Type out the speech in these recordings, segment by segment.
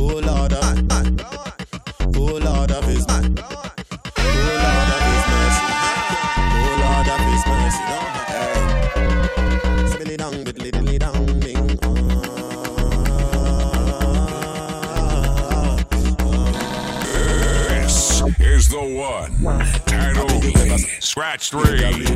Oh Lord of Oh Lord of His mercy. Oh of His mercy. Oh Lord of His mercy. Hey. Spilly down, biddly diddly down, ding. This is the one. Title Scratch 3.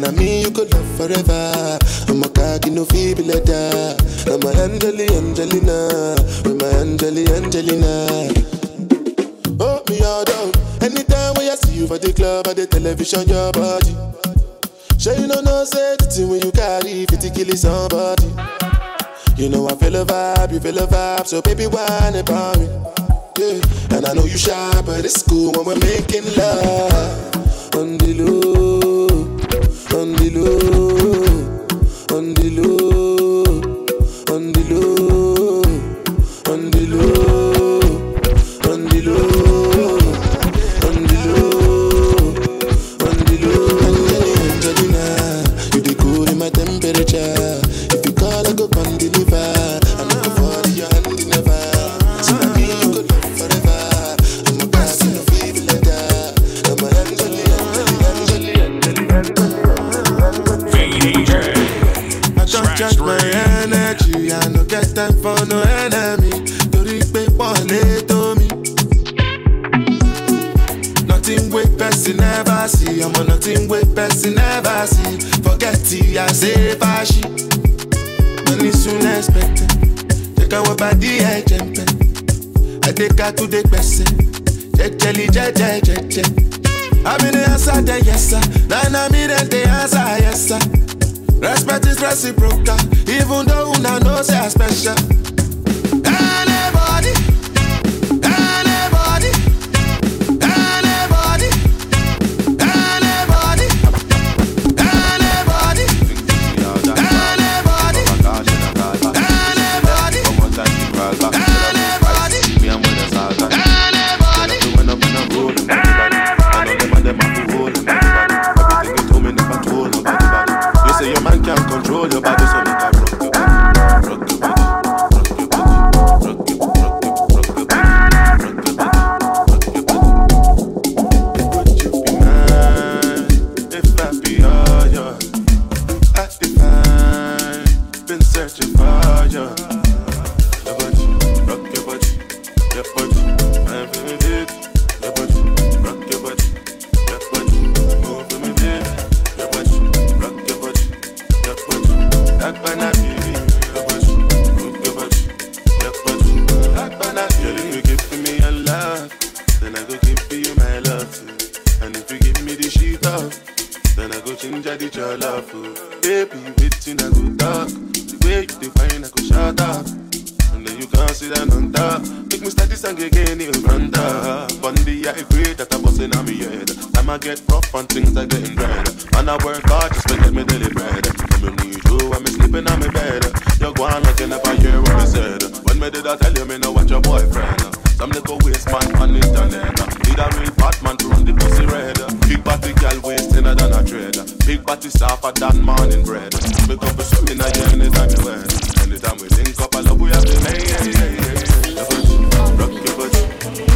Never. So now me you could love forever. I'm a cocky no feeble letter. I'm a Angeli, Angelina, with my Angeli, Angelina. Oh, me all down. Anytime when I see you for the club or the television, your body. Sure you know no say the thing when you carry 50 kill somebody. You know I feel a vibe, you feel a vibe, so baby whine about me. Yeah, and I know you shy, but it's cool when we're making love on the low, low, on the low, Take our body, I jump. I take her to the person. Jejeli, jeje, jeje. I'm in the answer, yes sir. Then I'm in the answer, yes sir. Respect is reciprocal, even though una know I special. Need your love, oh. Baby, waiting, I go talk. The way you define, I go shut up. And then you can't sit down on top. Make me start this song again in of. Bundy, I agree that I'm busting on me head. Time I get rough and things are getting dread. And I work hard just to get me daily bread. When me need you, I'm sleeping on my bed. You're going looking up, I hear what you said. When me did I tell you, me know what your boyfriend? Some little waste man on internet. Need a real fat man to run the pussy red. Big body girl waist thinner than a trade. Big body softer than morning bread. Make up a swimming again anytime you wed. Anytime we link up, I love we have to hey, hey. Rock your butt,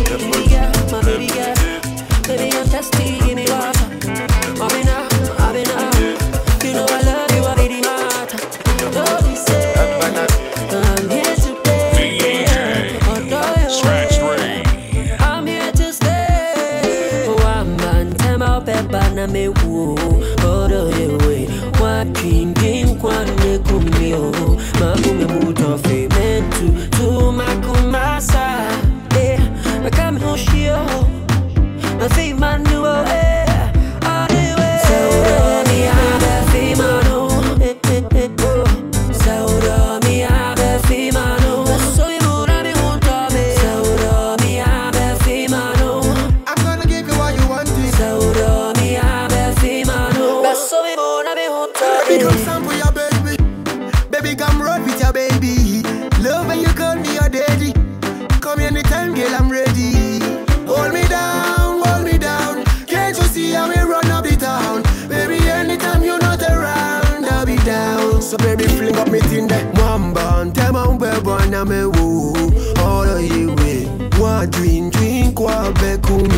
Baby girl, my baby girl. Baby, I'm thirsty,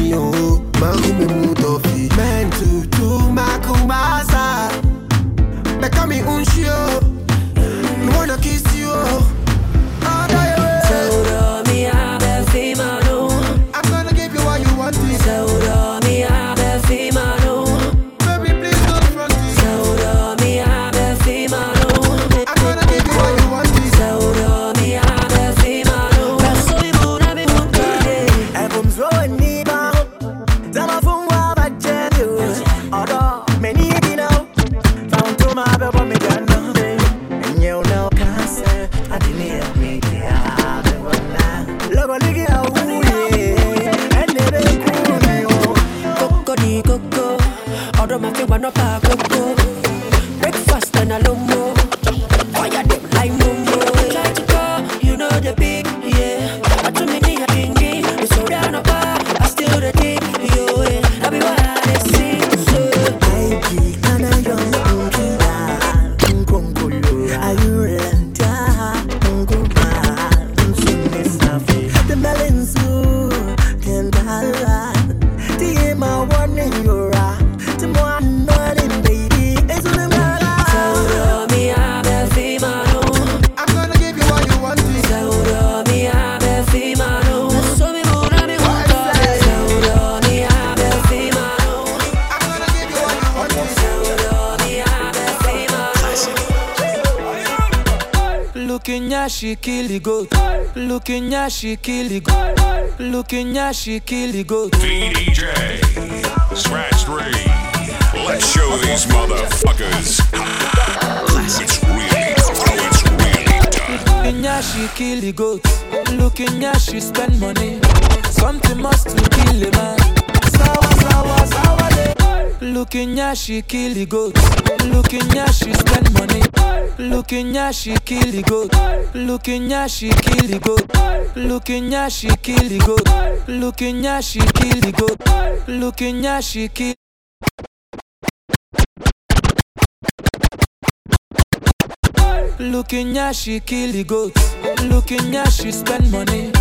me, oh. Makume mutofi. Man to two, makumasa. Become me unshio. Looking ya she kill the goat. Looking ya she kill the goat. VDJ. Scratch three. Let's show these motherfuckers how it's really, how it's really done. Looking ya she kill the goat. Looking ya she spend money. Something must to kill a man. Sawa sawa sawa le. Looking ya she kill the goat. Looking ya she spend money. Looking ya she kill the goat. Looking ya she kill the goat. Looking ya she kill the goat. Looking ya she kill the goat. Looking ya she kill. Looking ya she kill the goat. Looking ya she spend money.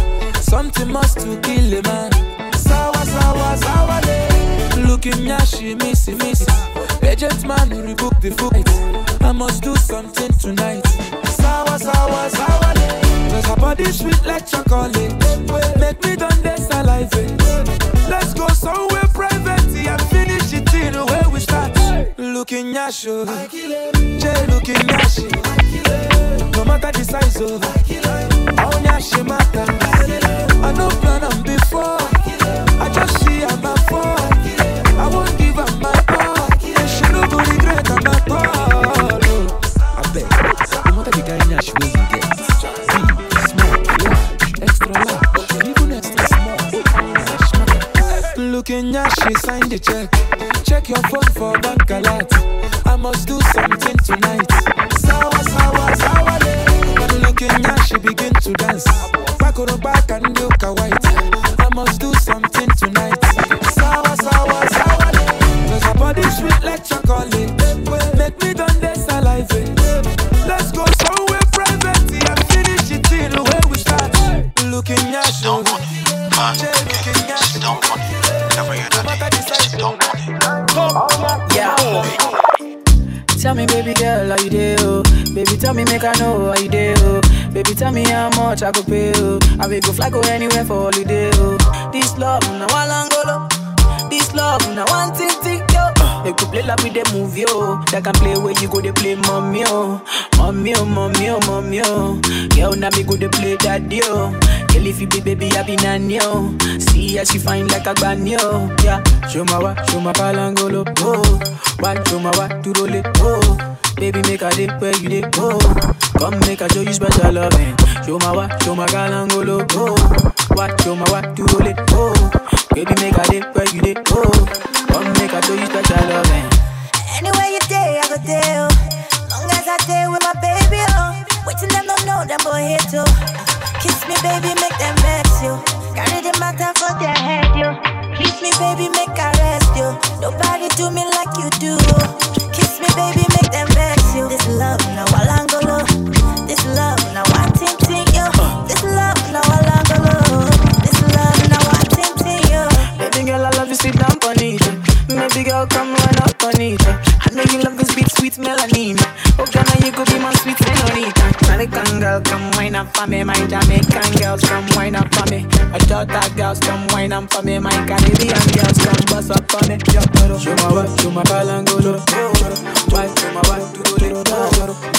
Something must to kill a man. Sawa sawa sawa le. Looking ya she missy missy. Agent man rebook the flight. I must do something tonight. Sawa sawa sawa le. Cause her body sweet like chocolate. Make me done this salivate. Let's go somewhere private and finish it in the way we start. Looking at you, Jay looking at you. No matter the size oh. of, on your matter. I no plan on before. I just I'm a fool. I won't give up my part. And she no go regret my part. Oh. I bet. No matter the guy, she will. Looking at she signed the check. Check your phone for bank alert. I must do something tonight. Sawa, sawa, sawa, le. Looking at she begin to dance. Back on the back and look a white. I must do something tonight. Sawa, sawa, sawa, le. Cause her body sweet like chocolate. Girl, how you do? Oh? Baby, tell me, make I know how you do. Oh? Baby, tell me how much I could pay. Oh? I will go fly, go anywhere for holiday. Oh? This love, now one langolo. This love, now one thing, thing, yo. They could play like with the movie, oh. They can play where you go, they play mommy, oh. Mommy, oh, mommy, oh, mommy, oh. Girl, now me go, they play daddy, oh. Girl, if you be baby, I be nanny, oh. See how she fine like a granny, oh. Yeah, show my wa, show my palangolo, oh. Why, show my wa, to roll it, oh. Baby, make a dip where you dip, oh. Come make a show you special loving. Show my wa, show my galangolo, oh. Why, show my wa, to roll it, oh. Baby, make a dip where you dip, oh. Come make a show you special loving. Anywhere you day, I go there. oh. Long as I stay with my baby, oh. Waiting them don't know them boy here too. Kiss me, baby, make them vex you. Carry the matter for their head, yo. Kiss me, baby, make I rest you. Nobody do me like you do. Kiss me, baby, make them vex you. This love, now walangolo. This love, now one ting ting, yo. This love, now walangolo. This love, now one ting ting, yo. Baby girl, I love you, sit down on it. Baby girl, come run up on it. I know you love this sweet, sweet melanin. Oh, girl, now you could be my sweet senorita. American girl, come wine up for me. My Jamaican girls, come wine up for me. My Jota girls, come wine up for me. My Caribbean girls, come bust up for me. Yo, wife, show my palangolo. Why, show my wife, do the little choro.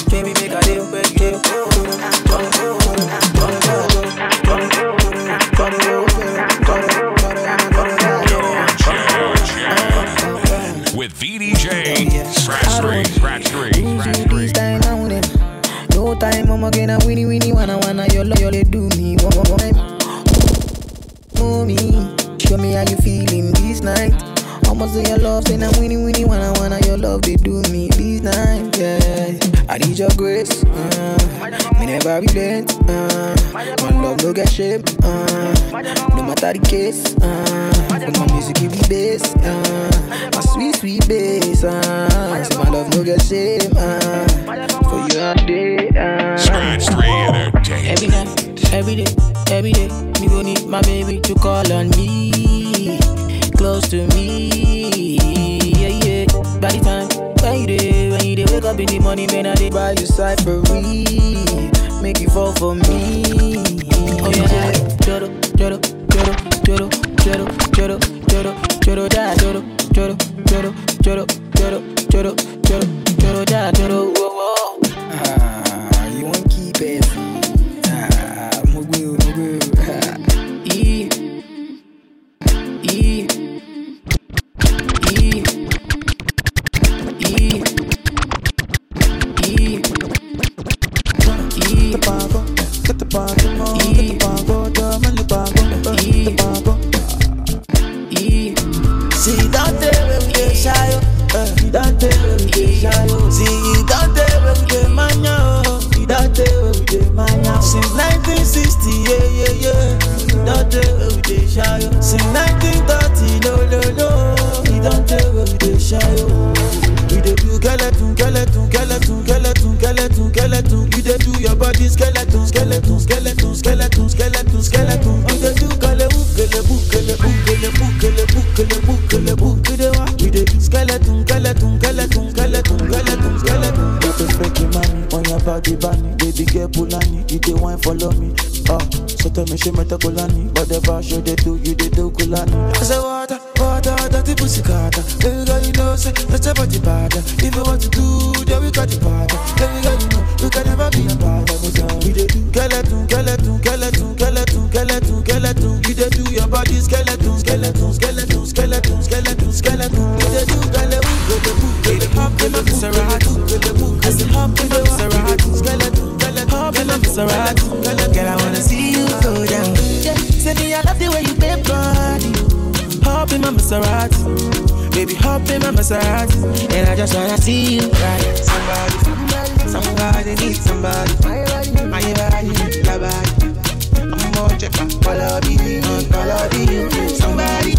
again and winnie winnie wanna wanna yolo yolo do me one more time. Mommy, show me how you feeling this night. Almost say your love, say now winnie winnie wanna wanna your love, they do me this night. Yeah, I need your grace. Uh, me never relent. Uh, my love no get shame. Uh, no matter the case. Uh, with my music give me bass. Uh, my sweet sweet bass. Uh, say my love no get shame. Uh, for you all day. Uh, Scratch three entertainment. Every night, every day, every day, me go need my baby to call on me, close to me, yeah yeah. By the time when you dey, when you dey wake up in the morning, man, I dey buy you cyphery, make you fall for me. Oh yeah, joro, joro, joro, joro, can never. We dey do dey do your body dey do in the Maserati, skeleton, skeleton, hop in the Maserati. Girl, I wanna see you go down. Say me I love the way you body. In my Maserati. Baby, hop in my Maserati. And I just wanna see you right. Somebody, somebody need somebody. My body, my body, your body. I'm more check my follow me, follow me. Somebody,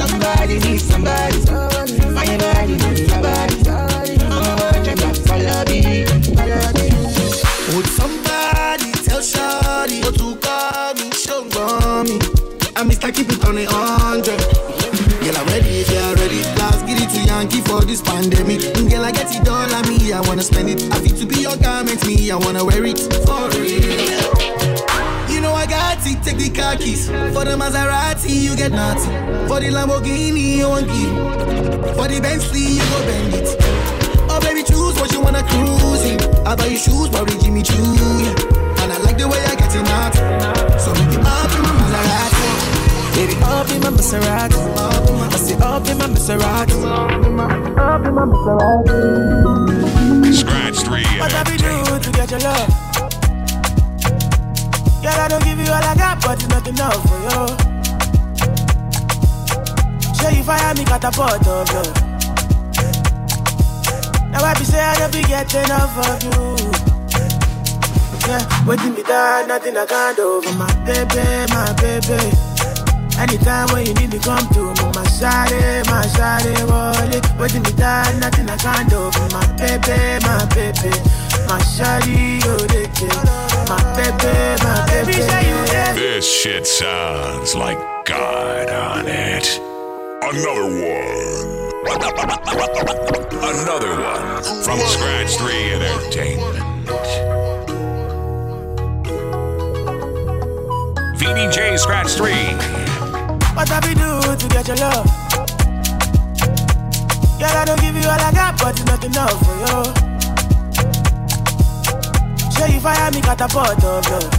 somebody need somebody. My body, your body. For this pandemic. Girl, I get it all on me. I wanna spend it. I fit to be your garment, me. I wanna wear it for real. You know I got it, take the car keys. For the Maserati, you get nothing. For the Lamborghini, you won't give. For the Bentley, you go bend it. Oh baby, choose what you wanna cruise in. I buy you shoes, probably Jimmy Choo. Yeah. And I like the way I get it out. So make it up in my Maserati. Baby, up in my Maserati. I up in my Maserati. Up in my Maserati. Scratch 3 What have you Entertainment. do to get your love? Girl, I don't give you all I got, but it's not enough for you. Show you fire me catapult of love. Now I be say I don't be get enough of you. Yeah, waiting me down, nothing I can't do for my baby, my baby. Anytime when you need me, come to me, shawty, my shawty, wallet. Waiting me down, nothing I can't do my baby, my baby. My shawty, oh, they My baby, my baby. Say you there. This shit sounds like God on it. Another one. Another one from Scratch 3 Entertainment. VDJ Scratch 3. What have you do to get your love? Girl, I don't give you all I got, but it's not enough for you. Show you fire me catapult of love.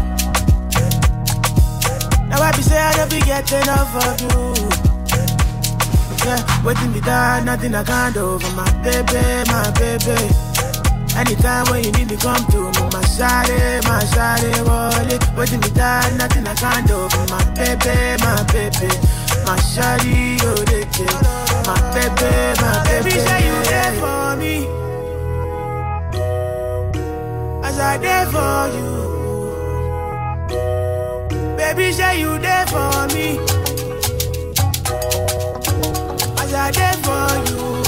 Now I be say I don't be get enough of you. Yeah, waiting me down, nothing I can't do for my baby, my baby. Anytime when you need me, come to me, my shawty, my shawty, Waiting me down, nothing I can't do my baby, my baby. My shawty, oh, they care. My baby, my baby. Say you there for me. As I there for you. Baby, say you there for me. As I there for you.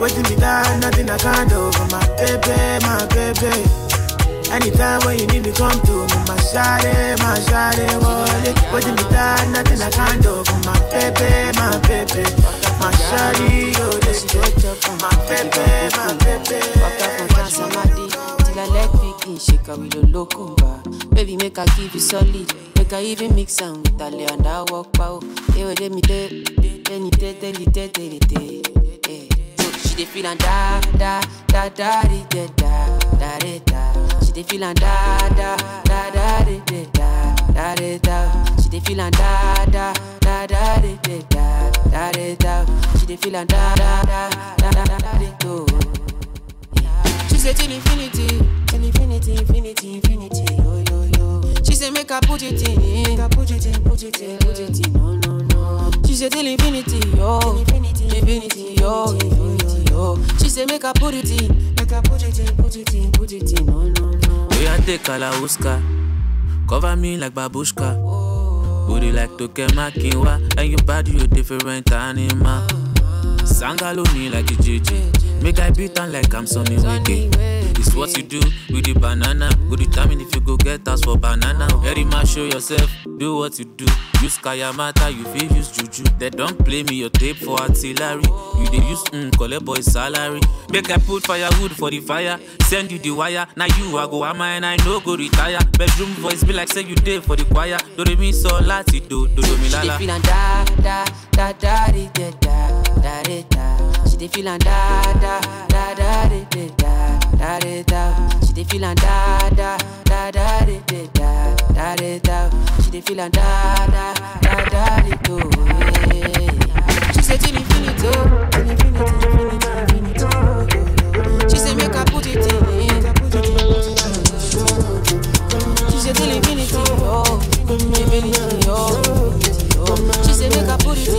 Waiting me down, nothing I can't do for my baby, my baby. Anytime when you need me, come to me, my shawty, my shawty, wallet. Waiting me down, nothing I can't do for my baby, my baby. My shawty, oh, this my baby, my baby. I let pikin shake her with a locumba. Baby, make I give you solid. Make I even mix am with Ale and walk pow. Hey, what me de, de ni de de ni de de ni de. Eh. Dey feel and da da da da di da da da da da. She dey feel and da da da da di da da da da da. She dey feel and da da da da di da da da da da. She dey feel and da da da da da da di do. She said till infinity, till infinity, infinity, infinity, yo yo yo. She said make I put it in, make I put it in, put it in, put it in, no no no. She said till infinity, yo, infinity, infinity, yo, infinity, yo. She said make I put it in, make I put it in, put it in, put it in, no no no. We are take Kalauska, cover me like babushka. Booty like Toke Makinwa, and your body you different animal. Sangalo me like a JJ, make I beat on like I'm Sonny Wiki. It's what you do with the banana. Go determine if you go get us for banana. Very much show yourself, do what you do. Use Kayamata, you feel use Juju. They don't play me your tape for artillery. You they use mm, collect boy salary. Make I put firewood for the fire. Send you the wire. Now you I go am and I no go retire. Bedroom voice be like say you day for the choir. Do re mi so lati do do do mi She dey lala. feel and da da da da da da da di da. She and da da da da di da da da da. She dey feel da da da da da da da da da. She dey feel da da da da da do. She say till infinity, till infinity, infinity, infinity. She say make I put it in. She say till infinity, oh, infinity, oh. She say make I put it in.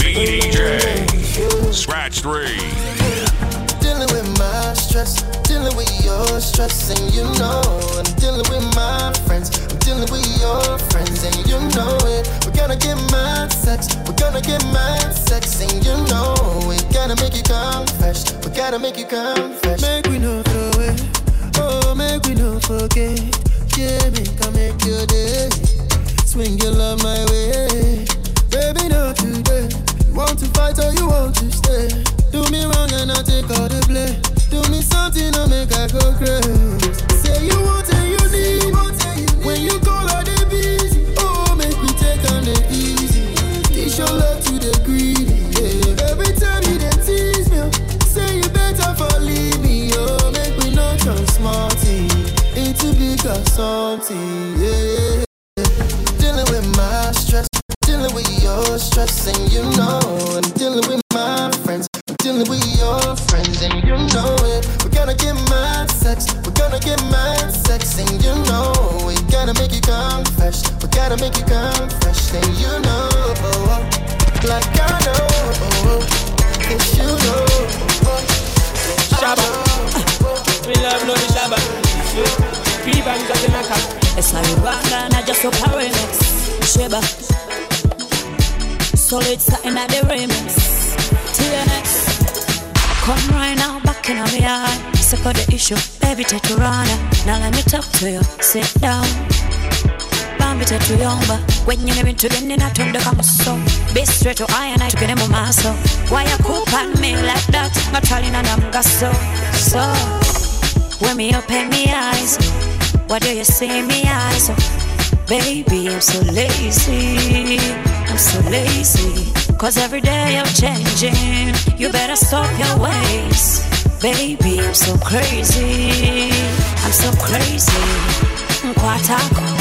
VDJ Scratch 3 Stress, dealing with your stress, and you know I'm dealing with my friends. I'm dealing with your friends, and you know it. We're gonna get mad sex, we're gonna get mad sex, and you know we gotta make you come fresh. We gotta make you come fresh. Make we no throw it, oh make we no forget. Yeah, make I make your day. Swing your love my way, baby, not today. You want to fight or you want to stay? Do me wrong and I take all the blame. Do me something to make I go crazy. Say you want and you need. When you call her the busy, oh make me take on the easy. Teach your love to the greedy. Yeah. Every time you tease me, say you better for leave me. Oh make me not turn thing into bigger something. Gotta make you come fresh, and you know, like I know, oh, you know. Shabba. We love no Shabba. Three bands of the knocker. It's like Uganda and I just so remix. Sheba. Solid satin at the remix. TNX. Come right now, back in my eye. Sick of the issue, baby, take your runner. Now let me talk to you. Sit down. Bambi tetuyomba wenye nebintu I tunda kama so. Be straight to I and I tugende mu maaso why me like that? Nga twalina na mugaso so when me open me eyes what do you see me eyes? Baby I'm so lazy. I'm so lazy. Cause every day i'm changing. You better stop your ways. Baby I'm so crazy. I'm so crazy. Nkwatako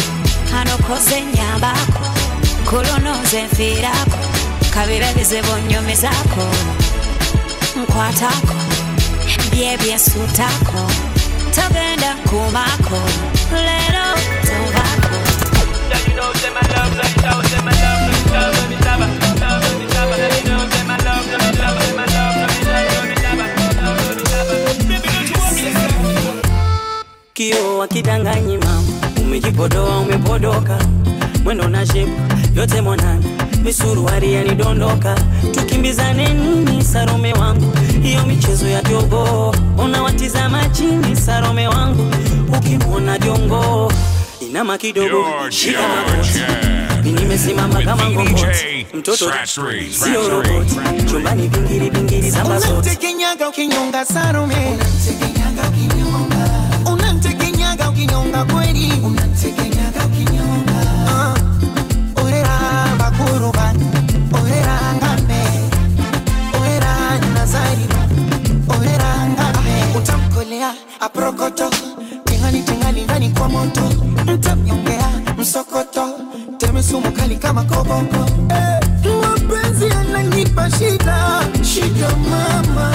anokoze nyambako kolonoze nfiirako kabirebize bonyomezako nkwatako byebyensuutako togenda kumako lero tovako Kio wakidanganyi mama, umejipodoa umepodoka, mwendo na shepu yote mwanani, misuruari yanidondoka, tukimbizane nini Sarome wangu, hiyo michezo ya jogo, unawatizama chini Sarome wangu, ukimwona jongo inama kidogo, shika magoti, nimesimama kama ngongoti, mtoto sio roboti, chumbani pingiri pingiri samba zote. Unamtekenyaga ukinyonga Sarome, unamtekenyaga ukinyonga kweli, aprokoto, tingani tingani ndani kwa moto, mtamnyongea msokoto, temesumu kali kama koboko, eh, mapenzi yananipa shida, shida mama,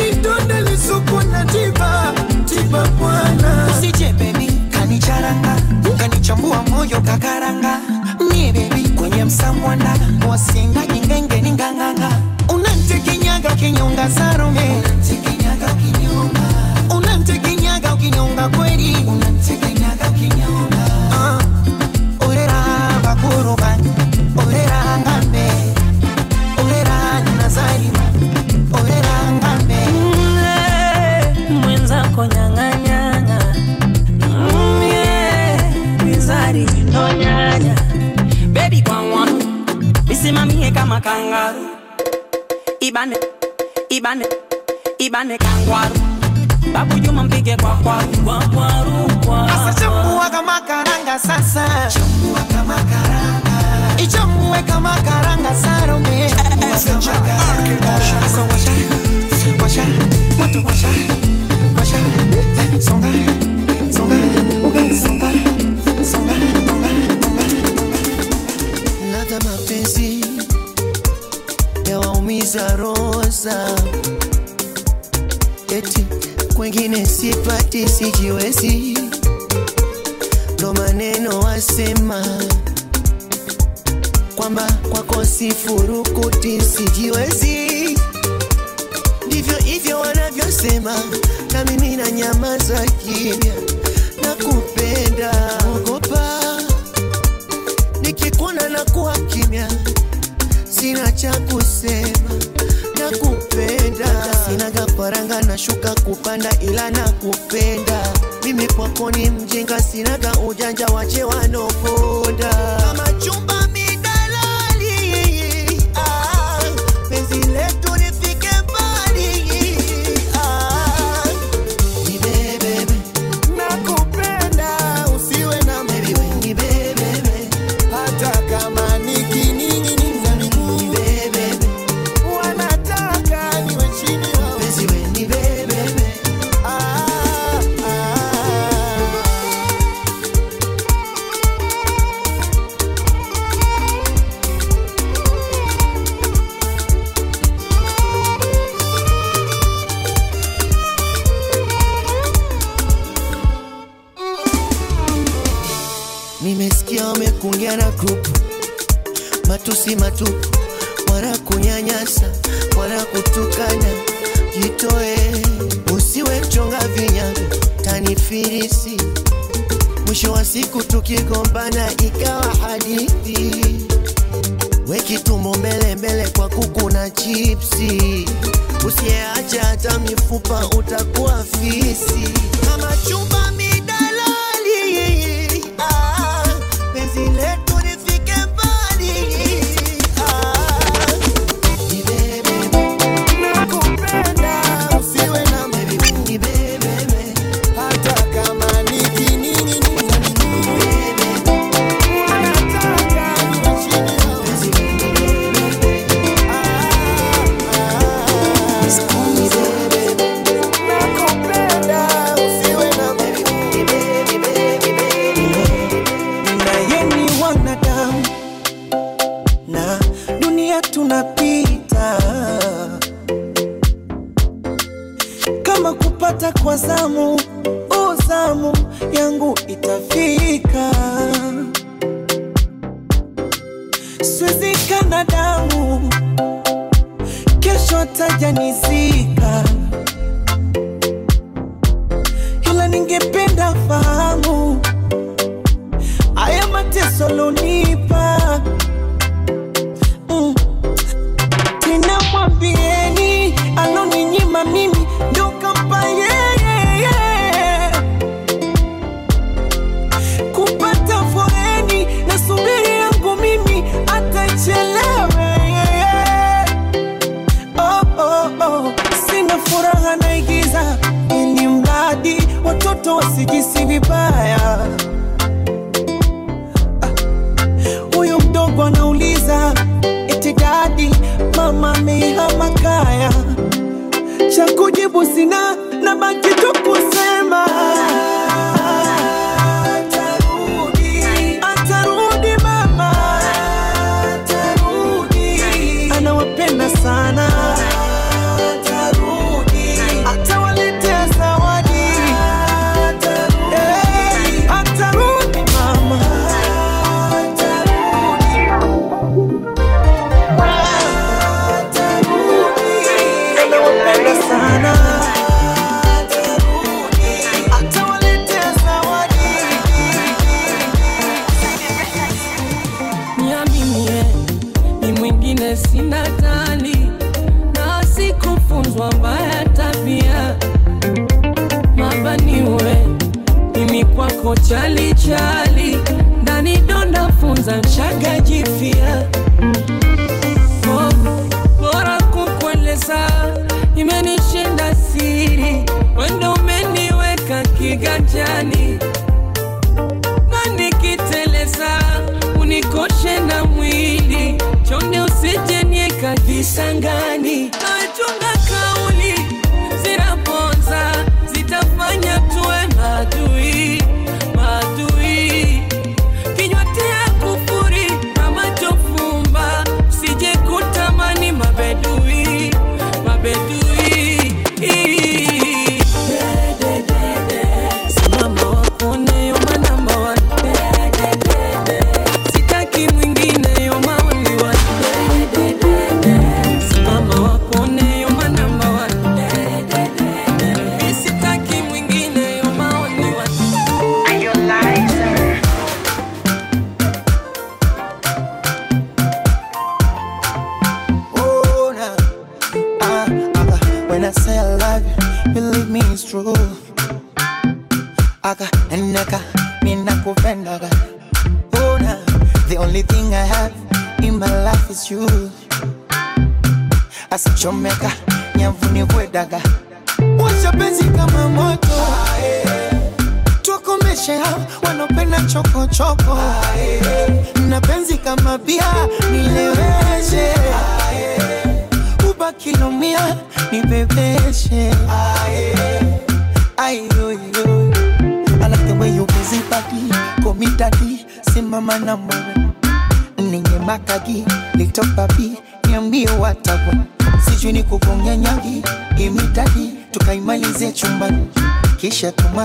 nidonde lisuku tiba, tiba bwana, usije bebi kanicharanga, kanichambua moyo kakaranga, mie bebi kwenye msamwanda, wasinga ibane ibane kangwaru babu juma mpige kwa kwa kwa Sasa chambua kama karanga sasa chambua kama karanga ichambue kama karanga Salome chambua kama karanga see, see, you, see. Kwa zamu. Uzamu yangu itafika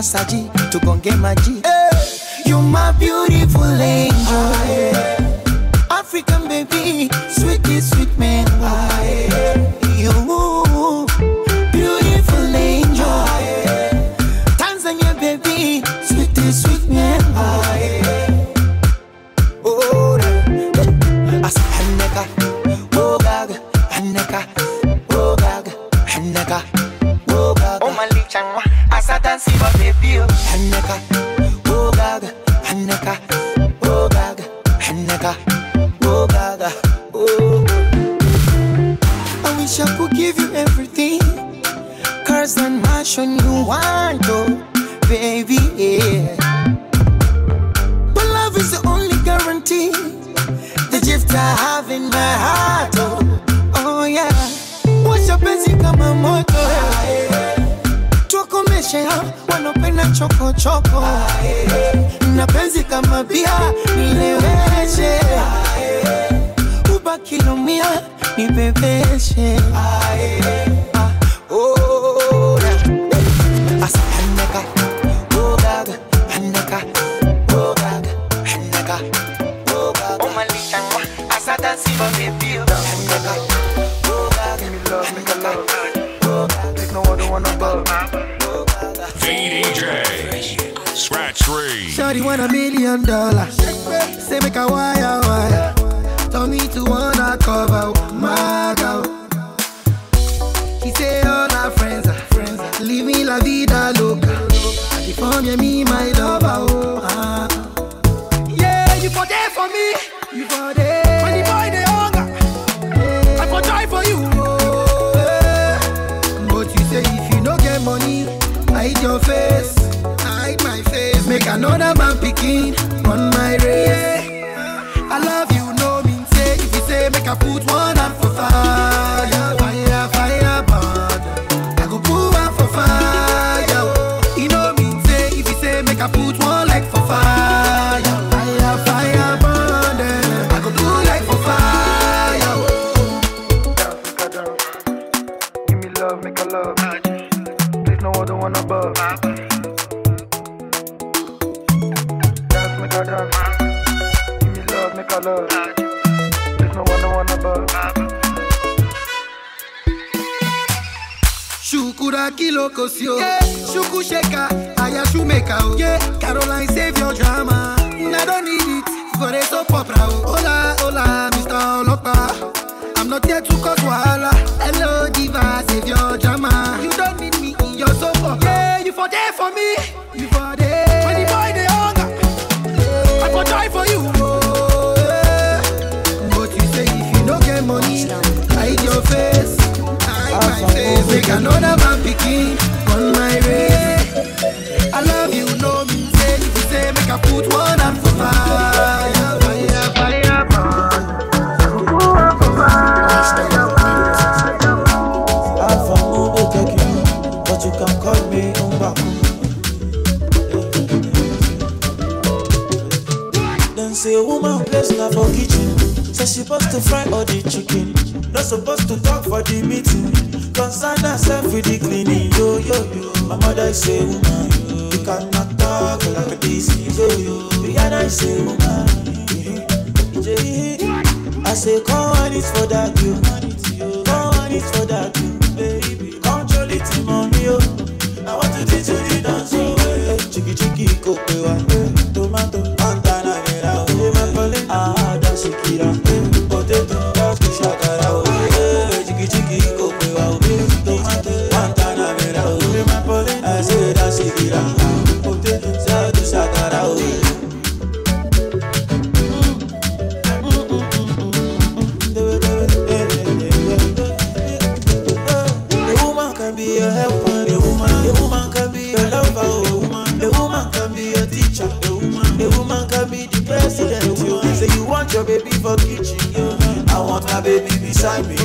masaji tugonge maji. another man picking on my way. I love you, no me say. If you say, make I put one hand for fire. say a woman place na for kitchen. Say she supposed to fry all the chicken, not supposed to talk for the meeting. Concern herself with the cleaning, yo, yo, yo. My mother is a woman. You cannot talk like this, yo, yo. Rihanna is a woman. I say, come on, it's for that, yo. Come on, it's for that, yo. a woman, a woman can be a lover. A woman, a woman can be a teacher. A woman, a woman can be the president. Oh, you say you want your baby for kitchen. I want my baby beside me.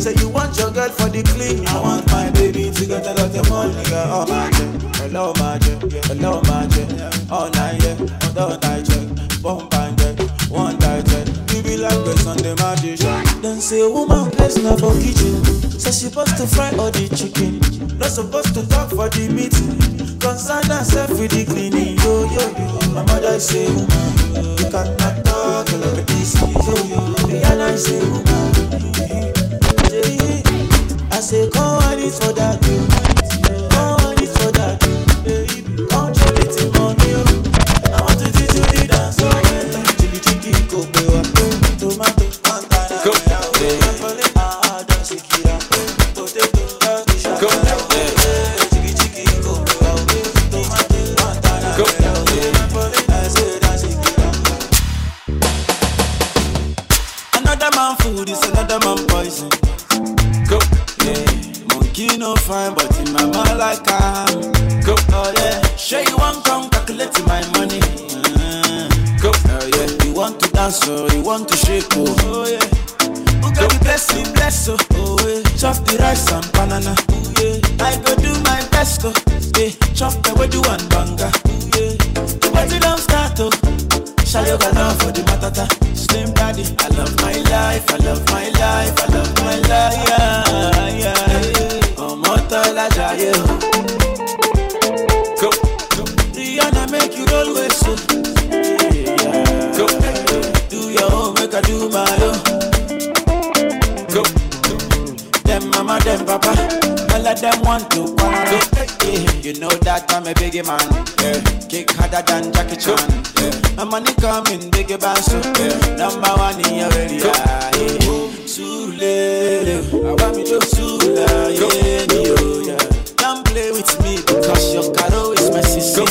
Say you want your girl for the clean. I want my baby to get a lot of money. Girl. Oh my god, hello my god. All night, yeah, all night, yeah. Bomb yeah, one night, yeah. You be like a Sunday magic. Then say woman, place not for kitchen. Say she supposed to fry all the chicken. Not supposed to talk for the meeting. Concern herself with the cleaning. Yo yo yo. My mother say woman, you cannot talk like this. Yo yo. Rihanna say woman. I say come on it for that. yo. Shake oh, oh yeah. Got the blessing, bless oh, oh yeah. Chop the rice and banana, oh yeah. I go do my best oh, yeah. Chop the do one banga, oh yeah. The don't start oh. Shayo love for the matata. Slim daddy, I love my life, I love my life, I love my life. Yeah, yeah. Ọmọ tọ́lá jayé o. Oh. Of them want to quarrel. Yeah. You know that I'm a biggie man. Yeah. Kick harder than Jackie Chan. Yeah. My money coming, biggie bounce. Yeah. Number one in your area. Yeah. Sule, I want me to Sula. Yeah. Don't play with me because your caro is my sister.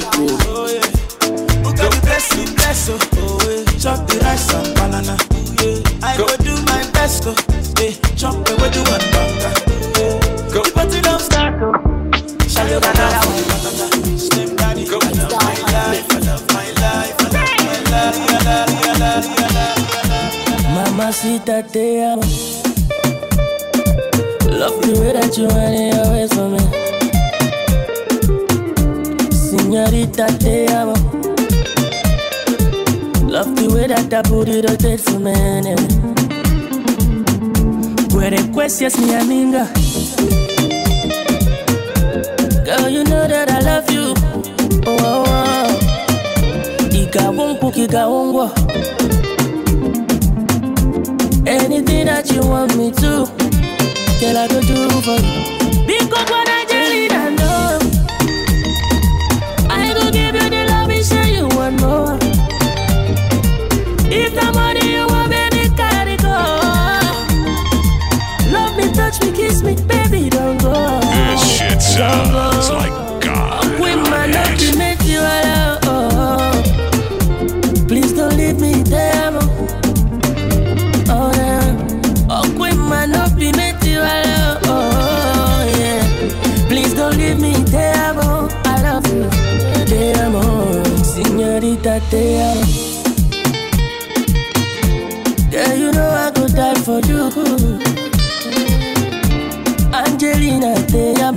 Shake oh, yeah. Who got the blessing, bless oh, oh yeah. Chop the rice and banana, oh yeah. I go, do my best oh, yeah. Chop the way do Puede es mi amiga. Girl, you know that I love you. Oh, oh, oh. Ikawunku, kikawungwa.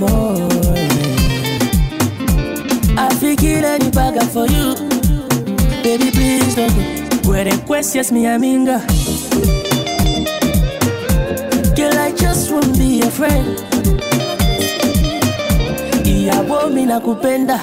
Te amo. I feel kill any bagger for you. Baby, please don't go. Puede cuestias mi amiga. Girl, I just wanna be your friend. Ìyàwó mi nakupenda.